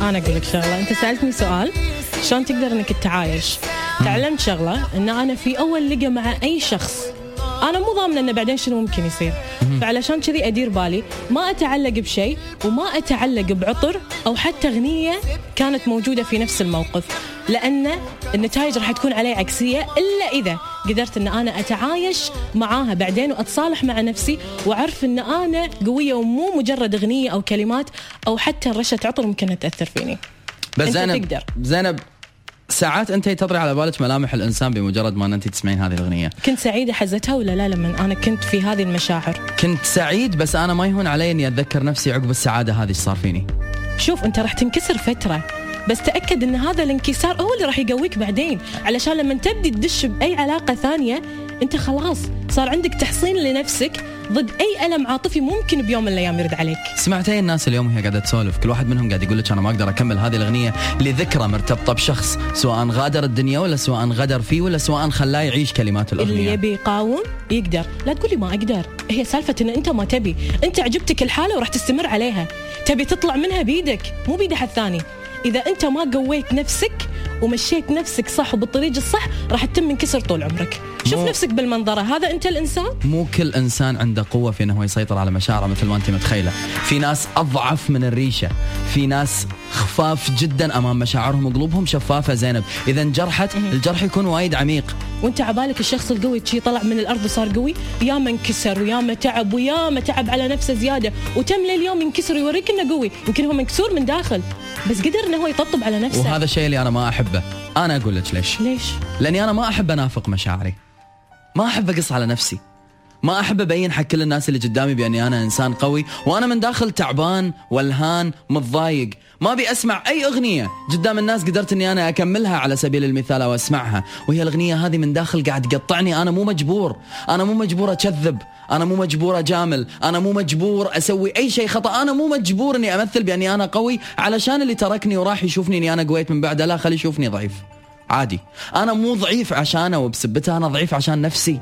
أنا أقول لك شغلة. أنت سألتني سؤال. شلون تقدر إنك تتعايش تعلمت شغلة إن أنا في أول لقى مع أي شخص. أنا مو ضامنة إنه بعدين شنو ممكن يصير. فعلشان كذي أدير بالي ما أتعلق بشيء وما أتعلق بعطر أو حتى أغنية كانت موجودة في نفس الموقف. لأن النتائج راح تكون علي عكسية إلا إذا قدرت إن أنا أتعايش معاها بعدين وأتصالح مع نفسي وأعرف إن أنا قوية ومو مجرد أغنية أو كلمات أو حتى رشة عطر ممكن تأثر فيني. بس زينب تقدر. زينب ساعات انت تطري على بالك ملامح الإنسان بمجرد ما ان انت تسمعين هذه الأغنية؟ كنت سعيدة حزتها ولا لا لما أنا كنت في هذه المشاعر؟ كنت سعيد بس أنا ما يهون علي إني أتذكر نفسي عقب السعادة هذه إيش صار فيني؟ شوف أنت راح تنكسر فترة. بس تأكد إن هذا الانكسار هو اللي راح يقويك بعدين. علشان لما تبدي تدش بأي علاقة ثانية أنت خلاص صار عندك تحصين لنفسك ضد أي ألم عاطفي ممكن بيوم من الأيام يرد عليك. سمعتي الناس اليوم وهي قاعدة تسولف؟ كل واحد منهم قاعد يقول لك أنا ما أقدر أكمل هذه الأغنية لذكرى مرتبطة بشخص سواء غادر الدنيا ولا سواء غدر فيه ولا سواء خلاه يعيش كلمات اللي الاغنيه يبي يقاوم يقدر. لا تقولي ما أقدر. هي سالفة إن أنت ما تبي. أنت عجبتك الحالة وراح تستمر عليها. تبي تطلع منها بيدك مو بيد أحد ثاني. إذا أنت ما قويت نفسك ومشيت نفسك صح وبالطريق الصح راح تتم انكسر طول عمرك. شوف نفسك بالمنظرة. هذا أنت الإنسان؟ مو كل إنسان عنده قوة في إنه هو يسيطر على مشاعره مثل ما أنت متخيلة. في ناس أضعف من الريشة. في ناس خفاف جدا أمام مشاعرهم وقلوبهم شفافة زينب. إذا انجرحت الجرح يكون وايد عميق. وأنت عبالك الشخص القوي شي طلع من الأرض وصار قوي؟ يا ما انكسر ويا ما تعب ويا ما تعب على نفسه زيادة. وتم لليوم ينكسر ويوريك إنه قوي. يمكن هو مكسور من داخل. بس قدر إنه هو يطبطب على نفسه. وهذا الشيء اللي أنا ما أحبه. أنا أقول لك ليش؟ ليش؟ لأني أنا ما أحب أنافق مشاعري. ما أحب أقص على نفسي. ما أحب أبين حق كل الناس اللي قدامي بأني أنا إنسان قوي وأنا من داخل تعبان والهان متضايق. ما أبي أسمع أي أغنية قدام الناس قدرت إني أنا أكملها على سبيل المثال أو أسمعها. وهي الأغنية هذه من داخل قاعد تقطعني أنا مو مجبور. أنا مو مجبور أكذب. أنا مو مجبور أجامل. أنا مو مجبور أسوي أي شيء خطأ. أنا مو مجبور إني أمثل بأني أنا قوي علشان اللي تركني وراح يشوفني إني أنا قويت من بعده لا خليه يشوفني ضعيف. عادي. أنا مو ضعيف عشانه وبسبته أنا ضعيف عشان نفسي.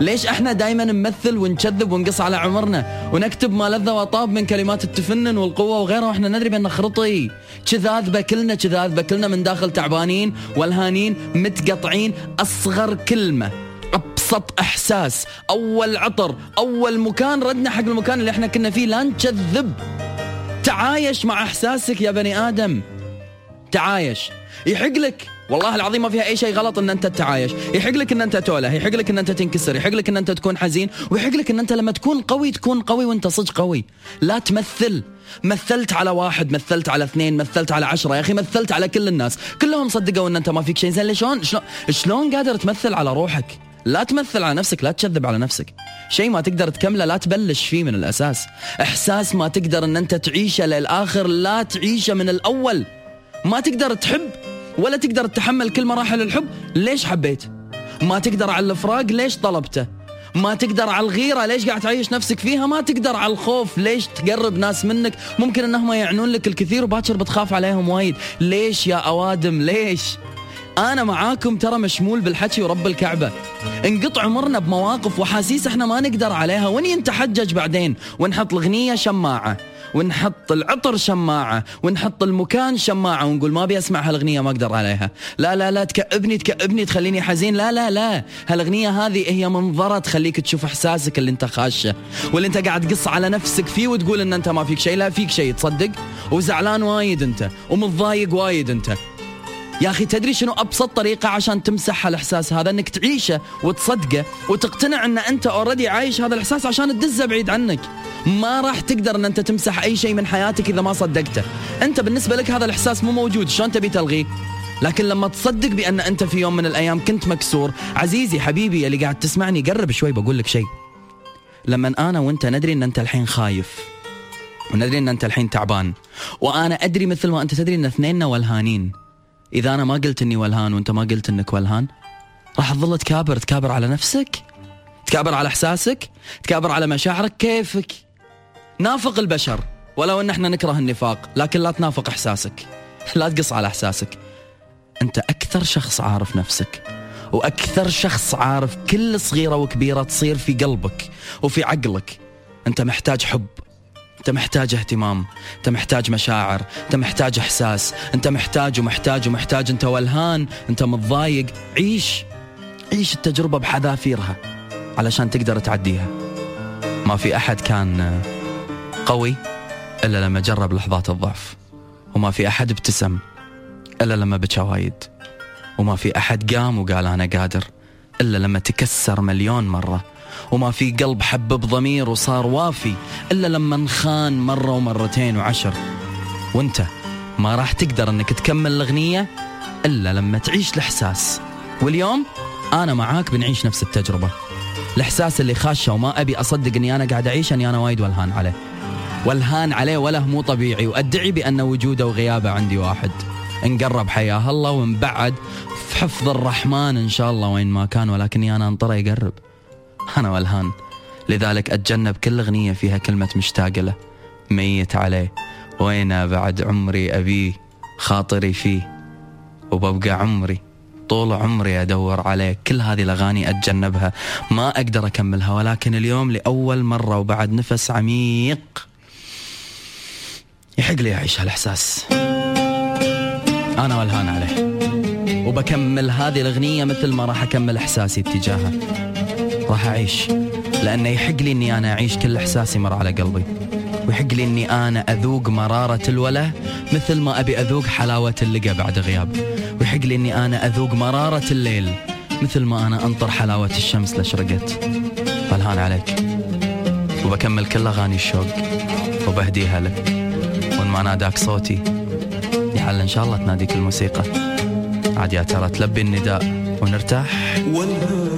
ليش إحنا دائما نمثل ونكذب ونقص على عمرنا ونكتب ما لذ وطاب من كلمات التفنن والقوة وغيرها وإحنا ندري بأن خرطي. كذاذبه كلنا كذاذبه كلنا من داخل تعبانين والهانين متقطعين. أصغر كلمة أبسط إحساس أول عطر أول مكان ردنا حق المكان اللي إحنا كنا فيه. لا نكذب. تعايش مع إحساسك يا بني آدم. تعايش. يحق لك والله العظيم ما فيها أي شيء غلط إن أنت تتعايش. يحق لك إن أنت توله يحق لك إن أنت تنكسر يحق لك إن أنت تكون حزين ويحق لك إن أنت لما تكون قوي تكون قوي وأنت صدق قوي. لا تمثل. مثلت على واحد مثلت على اثنين مثلت على عشرة يا أخي مثلت على كل الناس. كلهم صدقوا إن أنت ما فيك شيء. زين شلون؟ شلون قادر تمثل على روحك؟ لا تمثل على نفسك لا تكذب على نفسك. شيء ما تقدر تكمله لا تبلش فيه من الأساس. إحساس ما تقدر إن أنت تعيشه للآخر لا تعيشه من الأول. ما تقدر تحب ولا تقدر تتحمل كل مراحل الحب ليش حبيت؟ ما تقدر على الفراق ليش طلبته؟ ما تقدر على الغيرة ليش قاعد تعيش نفسك فيها؟ ما تقدر على الخوف ليش تقرب ناس منك؟ ممكن انهم يعنون لك الكثير وباكر بتخاف عليهم وايد. ليش يا أوادم؟ ليش؟ أنا معاكم ترى مشمول بالحكي ورب الكعبة. انقطع عمرنا بمواقف وحاسيس إحنا ما نقدر عليها وني نتحجج بعدين ونحط الاغنيه شماعة. ونحط العطر شماعة ونحط المكان شماعة ونقول ما أبي أسمع هالأغنية ما أقدر عليها. لا لا لا تكئبني تكئبني تخليني حزين. لا لا لا هالأغنية هذه هي منظرة تخليك تشوف إحساسك اللي أنت خاشه واللي أنت قاعد تقص على نفسك فيه وتقول إن أنت ما فيك شيء. لا فيك شيء تصدق؟ وزعلان وايد أنت ومتضايق وايد أنت. يا أخي تدري شنو أبسط طريقة عشان تمسح هالاحساس هذا؟ إنك تعيشه وتصدقه وتقتنع إن أنت اوريدي عايش هذا الإحساس عشان تدزه بعيد عنك. ما راح تقدر إن أنت تمسح أي شيء من حياتك إذا ما صدقته. أنت بالنسبة لك هذا الإحساس مو موجود شلون تبي تلغيه؟ لكن لما تصدق بأن أنت في يوم من الأيام كنت مكسور عزيزي حبيبي اللي قاعد تسمعني قرب شوي بقول لك شيء. لما أنا وأنت ندري إن أنت الحين خايف وندري إن أنت الحين تعبان وأنا أدري مثل ما أنت تدري إن اثنيننا ولهانين إذا أنا ما قلت إني ولهان وأنت ما قلت إنك ولهان راح تظل تكابر تكابر على نفسك تكابر على إحساسك تكابر على مشاعرك كيفك؟ نافق البشر ولو أن إحنا نكره النفاق لكن لا تنافق إحساسك لا تقص على إحساسك. أنت أكثر شخص عارف نفسك وأكثر شخص عارف كل صغيرة وكبيرة تصير في قلبك وفي عقلك. أنت محتاج حب. انت محتاج اهتمام انت محتاج مشاعر انت محتاج احساس انت محتاج ومحتاج ومحتاج انت ولهان انت متضايق. عيش عيش التجربة بحذافيرها علشان تقدر تعديها. ما في أحد كان قوي إلا لما جرب لحظات الضعف وما في أحد ابتسم إلا لما بكى وايد وما في أحد قام وقال أنا قادر إلا لما تكسر مليون مرة. وما في قلب حب بضمير وصار وافي إلا لما انخان مرة ومرتين وعشر. وانت ما راح تقدر إنك تكمل الأغنية إلا لما تعيش الإحساس. واليوم أنا معاك بنعيش نفس التجربة. الإحساس اللي خاشة وما أبي أصدق أني أنا قاعد أعيش أني أنا وايد والهان عليه. والهان عليه وله مو طبيعي وأدعي بأن وجوده وغيابه عندي واحد. نقرب حياه الله ونبعد في حفظ الرحمن إن شاء الله وين ما كان ولكني أنا أنطره يقرب. أنا والهان. لذلك أتجنب كل أغنية فيها كلمة مشتاق له ميت عليه. وين بعد عمري أبيه خاطري فيه. وببقى عمري طول عمري أدور عليه. كل هذه الأغاني أتجنبها. ما أقدر أكملها. ولكن اليوم لأول مرة وبعد نفس عميق. يحق لي أعيش هالإحساس. أنا والهان عليه. وبكمل هذه الأغنية مثل ما راح أكمل إحساسي اتجاهها. راح أعيش. لأنه يحق لي أني أنا أعيش كل إحساسي مر على قلبي. ويحق لي أني أنا أذوق مرارة الوله مثل ما أبي أذوق حلاوة اللقى بعد غياب. ويحق لي أني أنا أذوق مرارة الليل مثل ما أنا أنطر حلاوة الشمس لشرقت فالهان عليك. وبكمل كل أغاني الشوق وبهديها لك. وإن ما ناداك صوتي يحل إن شاء الله تناديك الموسيقى. عاد يا ترى تلبي النداء ونرتاح. والهان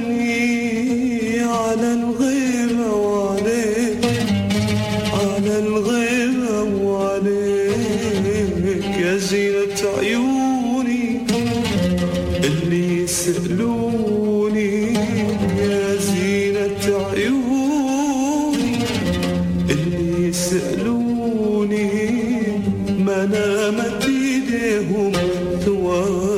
the world.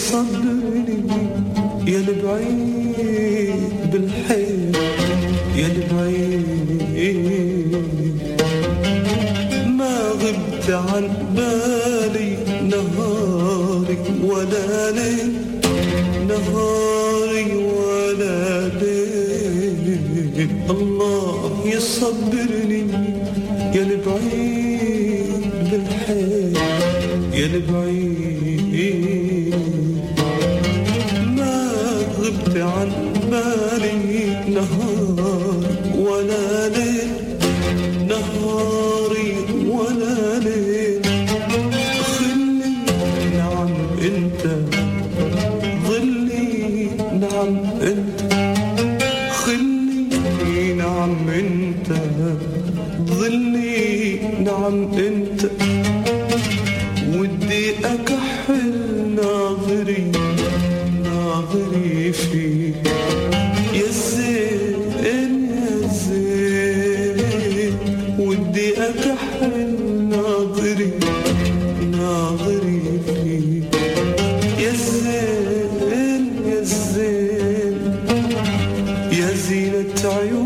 يصبرني يا البعيد بالحيل يا البعيد ما غبت عن بالي نهاري ولا ليل نهاري ولا ليل. الله يصبرني يا البعيد بالحيل يا البعيد انت ظلي نعم انت. ودي أكحل ناظري ناظري فيك. يا زين يا زين. ودي أكحل ناظري فيك. يا زين يا زين. يا زينة عيوني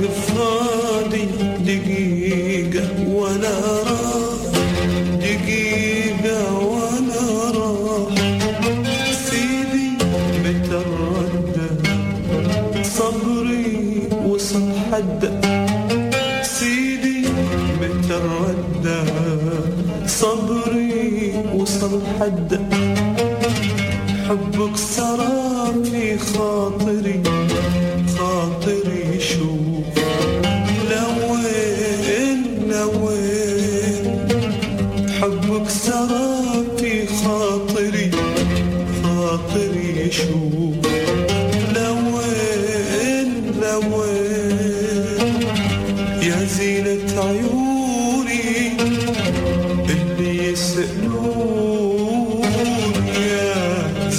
فرق فادي دقيقة ولا راح. دقيقة ولا راح. سيدي بتردد صبري وصل حده سيدي بتردد صبري وصل حده حبك سرى في خاطري.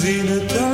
in a dark